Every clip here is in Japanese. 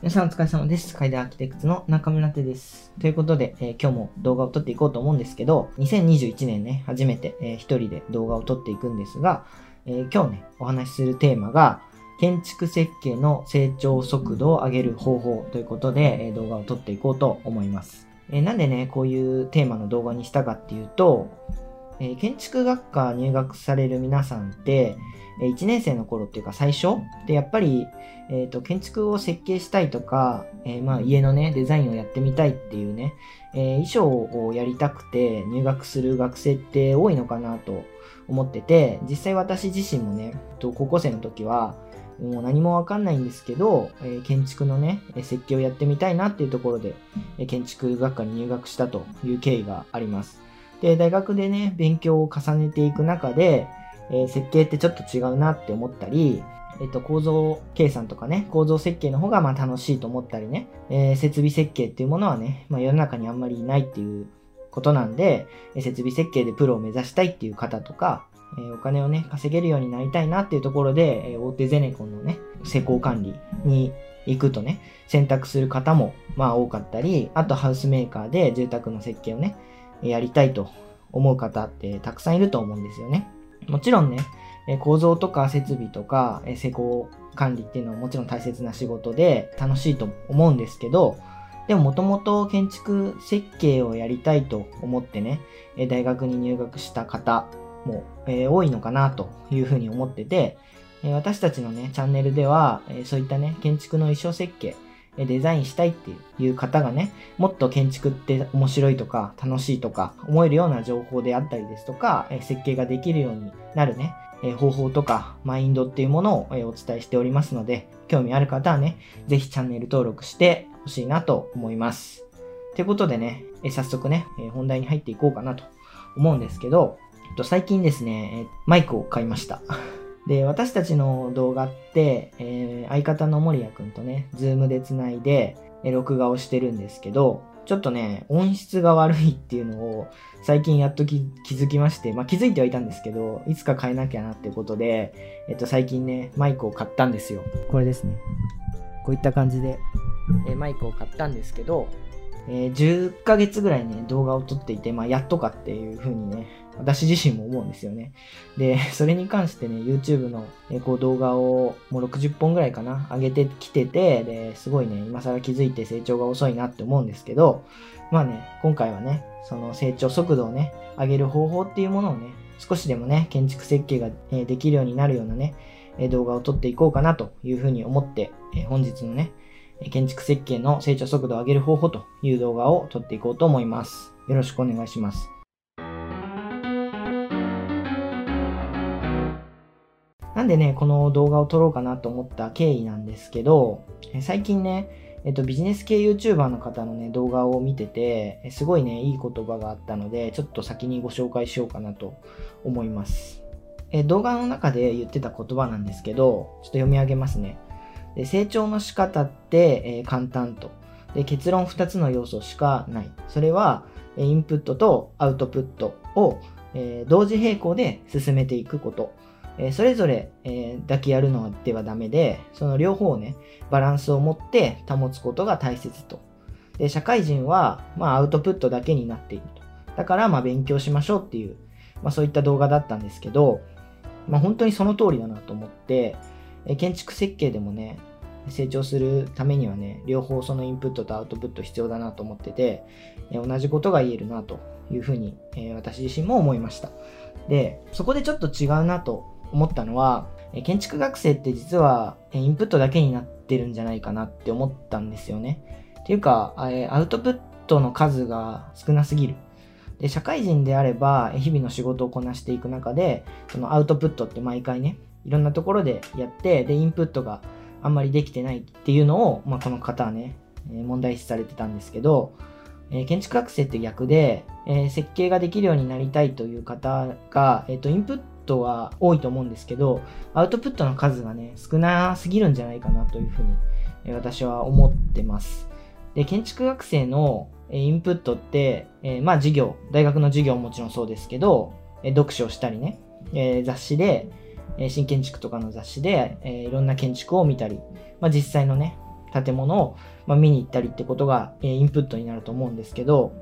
皆さんお疲れ様です。階段アーキテクツの中村手です。ということで、えー今日も動画を撮っていこうと思うんですけど、2021年ね、初めて、えー一人で動画を撮っていくんですが、えー今日ね、お話しするテーマが、建築設計の成長速度を上げる方法ということで、え動画を撮っていこうと思います。えなんでね、こういうテーマの動画にしたかっていうと、えー建築学科入学される皆さんって、え1年生の頃っていうか最初でやっぱり、えーと建築を設計したいとか、えーまあ、家のねデザインをやってみたいっていうね、えー衣装をやりたくて入学する学生って多いのかなと思ってて実際私自身もねと高校生の時はもう何もわかんないんですけど、えー建築のねえー設計をやってみたいなっていうところで、えー建築学科に入学したという経緯がありますで大学でね勉強を重ねていく中でえー設計ってちょっと違うなって思ったり、えっと、構造計算とかね、構造設計の方がまあ楽しいと思ったりね、えー設備設計っていうものはね、まあ、世の中にあんまりいないっていうことなんで、えー設備設計でプロを目指したいっていう方とか、えーお金をね、稼げるようになりたいなっていうところで、えー大手ゼネコンのね、施工管理に行くとね、選択する方もまあ多かったり、あとハウスメーカーで住宅の設計をね、やりたいと思う方ってたくさんいると思うんですよね。もちろんね、構造とか設備とか、施工管理っていうのはもちろん大切な仕事で楽しいと思うんですけど、でももともと建築設計をやりたいと思ってね、大学に入学した方も、多いのかなというふうに思ってて、私たちのね、チャンネルでは、そういったね、建築の衣装設計、デザインしたいっていう方がね、もっと建築って面白いとか楽しいとか思えるような情報であったりですとか、設計ができるようになるね、方法とかマインドっていうものを、お伝えしておりますので、興味ある方はね、ぜひチャンネル登録してほしいなと思います。ということでね、早速ね、本題に入っていこうかなと思うんですけど、最近ですね、マイクを買いました。で、私たちの動画って、えー相方の森谷くんとね、ズームでつないで、えー録画をしてるんですけど、ちょっとね、音質が悪いっていうのを最近やっとき気づきまして、まあ気づいてはいたんですけど、いつか変えなきゃなってことで、えっと最近ね、マイクを買ったんですよ。これですね。こういった感じで、えーマイクを買ったんですけど、えー10ヶ月ぐらいね、動画を撮っていて、まあやっとかっていう風にね、私自身も思うんですよね。で、それに関してね、YouTube の、えこう動画をもう60本ぐらいかな、上げてきてて、で、すごいね、今更気づいて成長が遅いなって思うんですけど、まあね、今回はね、その成長速度をね、上げる方法っていうものをね、少しでもね、建築設計が、できるようになるようなね、動画を撮っていこうかなというふうに思って、本日のね、建築設計の成長速度を上げる方法という動画を撮っていこうと思います。よろしくお願いします。なんでね、この動画を撮ろうかなと思った経緯なんですけど、最近ね、えっと、ビジネス系 YouTuber の方のね、動画を見てて、すごいね、いい言葉があったので、ちょっと先にご紹介しようかなと思います。え動画の中で言ってた言葉なんですけど、ちょっと読み上げますね。で成長の仕方って、えー簡単とで。結論2つの要素しかない。それは、インプットとアウトプットを、えー同時並行で進めていくこと。えそれぞれ、えだけやるのではダメで、その両方をね、バランスを持って保つことが大切と。で、社会人は、まあ、アウトプットだけになっていると。だから、まあ、勉強しましょうっていう、まあ、そういった動画だったんですけど、まあ、本当にその通りだなと思って、え建築設計でもね、成長するためにはね、両方そのインプットとアウトプット必要だなと思ってて、え同じことが言えるなというふうに、え私自身も思いました。で、そこでちょっと違うなと思ったのは、建築学生って実はインプットだけになってるんじゃないかなって思ったんですよね。っていうか、アウトプットの数が少なすぎる。で、社会人であれば、日々の仕事をこなしていく中で、そのアウトプットって毎回ね、いろんなところでやって、で、インプットがあんまりできてないっていうのを、まあ、この方はね、問題視されてたんですけど、えー建築学生って逆で、えー設計ができるようになりたいという方が、えーとインプットは多いと思うんですけどアウトプットの数がね少なすぎるんじゃないかなというふうに、え私は思ってます。で建築学生のえインプットって、えまあ授業大学の授業ももちろんそうですけど、え読書をしたりね、え雑誌で、え新建築とかの雑誌で、えいろんな建築を見たり、まあ、実際のね建物を、ま見に行ったりってことが、えインプットになると思うんですけど、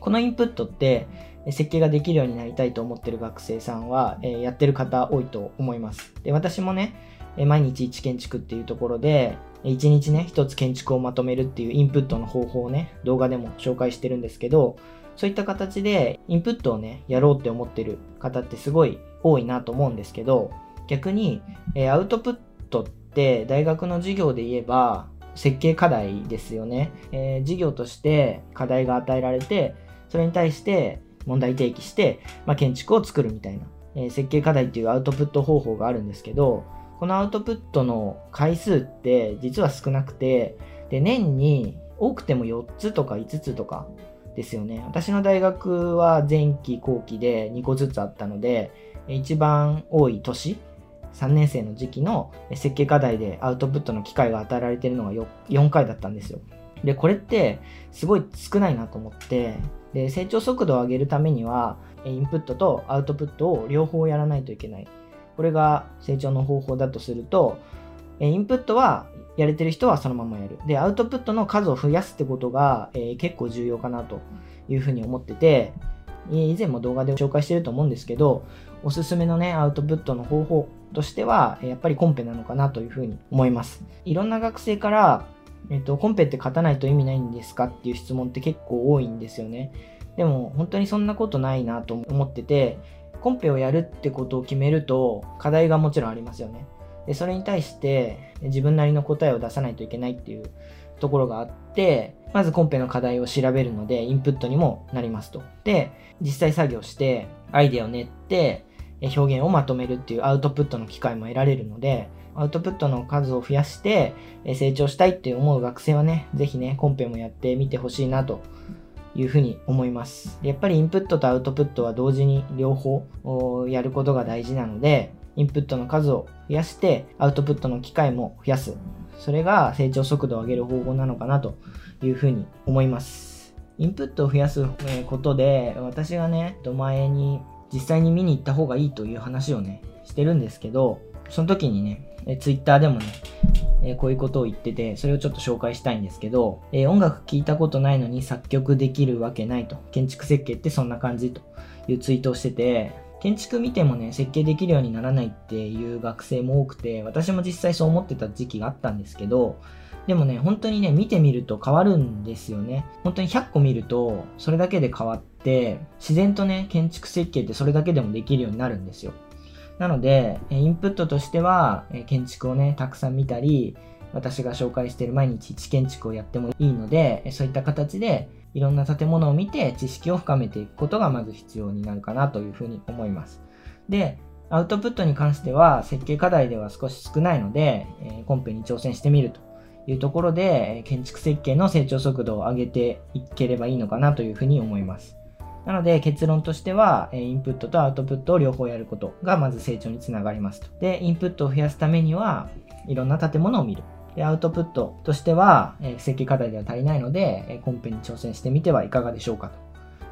このインプットって設計ができるようになりたいと思ってる学生さんは、えやってる方多いと思います。で、私もね、毎日一建築っていうところで、一日ね、一つ建築をまとめるっていうインプットの方法をね、動画でも紹介してるんですけど、そういった形でインプットをね、やろうって思ってる方ってすごい多いなと思うんですけど、逆に、えアウトプットって大学の授業で言えば設計課題ですよね、えー、授業として課題が与えられて、それに対して問題提起して、まあ、建築を作るみたいな、えー、設計課題っていうアウトプット方法があるんですけど、このアウトプットの回数って実は少なくて、で、年に多くても4つとか5つとかですよね。私の大学は前期後期で2個ずつあったので、一番多い年、3年生の時期の設計課題でアウトプットの機会が与えられているのが 4, 回だったんですよ。で、これってすごい少ないなと思って、で、成長速度を上げるためには、インプットとアウトプットを両方やらないといけない。これが成長の方法だとすると、インプットはやれてる人はそのままやる。で、アウトプットの数を増やすってことが、えー、結構重要かなというふうに思ってて、以前も動画で紹介してると思うんですけど、おすすめのね、アウトプットの方法としては、やっぱりコンペなのかなというふうに思います。いろんな学生から、えっと、コンペって勝たないと意味ないんですかっていう質問って結構多いんですよね。でも、本当にそんなことないなと思ってて、コンペをやるってことを決めると、課題がもちろんありますよね。で、それに対して自分なりの答えを出さないといけないっていうところがあって、まずコンペの課題を調べるので、インプットにもなりますと。で、実際作業して、アイデアを練って、表現をまとめるっていうアウトプットの機会も得られるので、アウトプットの数を増やして成長したいって思う学生はね、ぜひね、コンペもやってみてほしいなというふうに思います。やっぱりインプットとアウトプットは同時に両方やることが大事なので、インプットの数を増やして、アウトプットの機会も増やす。それが成長速度を上げる方法なのかなというふうに思います。インプットを増やすことで、私がね、前に実際に見に行った方がいいという話をね、してるんですけど、その時にね、え Twitter でもね、えこういうことを言ってて、それをちょっと紹介したいんですけど、え音楽聴いたことないのに作曲できるわけないと。建築設計ってそんな感じというツイートをしてて、建築見てもね、設計できるようにならないっていう学生も多くて、私も実際そう思ってた時期があったんですけど、でもね、本当にね、見てみると変わるんですよね。本当に100個見ると、それだけで変わって、自然とね、建築設計ってそれだけでもできるようになるんですよ。なので、インプットとしては、建築をね、たくさん見たり、私が紹介している毎日一建築をやってもいいので、そういった形でいろんな建物を見て知識を深めていくことがまず必要になるかなというふうに思います。で、アウトプットに関しては設計課題では少し少ないので、えコンペに挑戦してみるというところで、建築設計の成長速度を上げていければいいのかなというふうに思います。なので結論としては、インプットとアウトプットを両方やることがまず成長につながりますと。で、インプットを増やすためには、いろんな建物を見る。で、アウトプットとしては、えー、設計課題では足りないので、えー、コンペに挑戦してみてはいかがでしょうか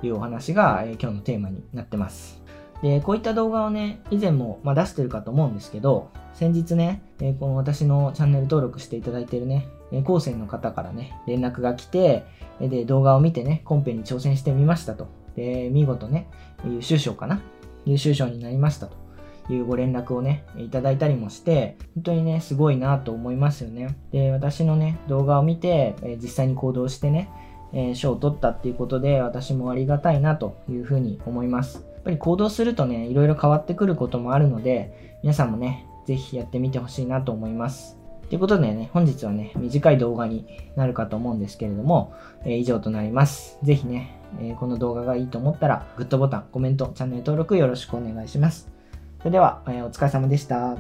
というお話が、えー、今日のテーマになってます。で、こういった動画をね、以前も、まあ、出してるかと思うんですけど、先日ね、えこの私のチャンネル登録していただいてるね、高専の方からね、連絡が来て、で、動画を見てね、コンペに挑戦してみましたと。で、見事ね、優秀賞かな？優秀賞になりましたと。いうご連絡をね、いただいたりもして、本当にね、すごいなと思いますよね。で、私のね、動画を見て、え実際に行動してね、え賞を取ったっていうことで、私もありがたいなというふうに思います。やっぱり行動するとね、いろいろ変わってくることもあるので、皆さんもね、ぜひやってみてほしいなと思います。ということでね、本日はね、短い動画になるかと思うんですけれども、えー、以上となります。ぜひね、えー、この動画がいいと思ったら、グッドボタン、コメント、チャンネル登録よろしくお願いします。それでは、えー、お疲れ様でした。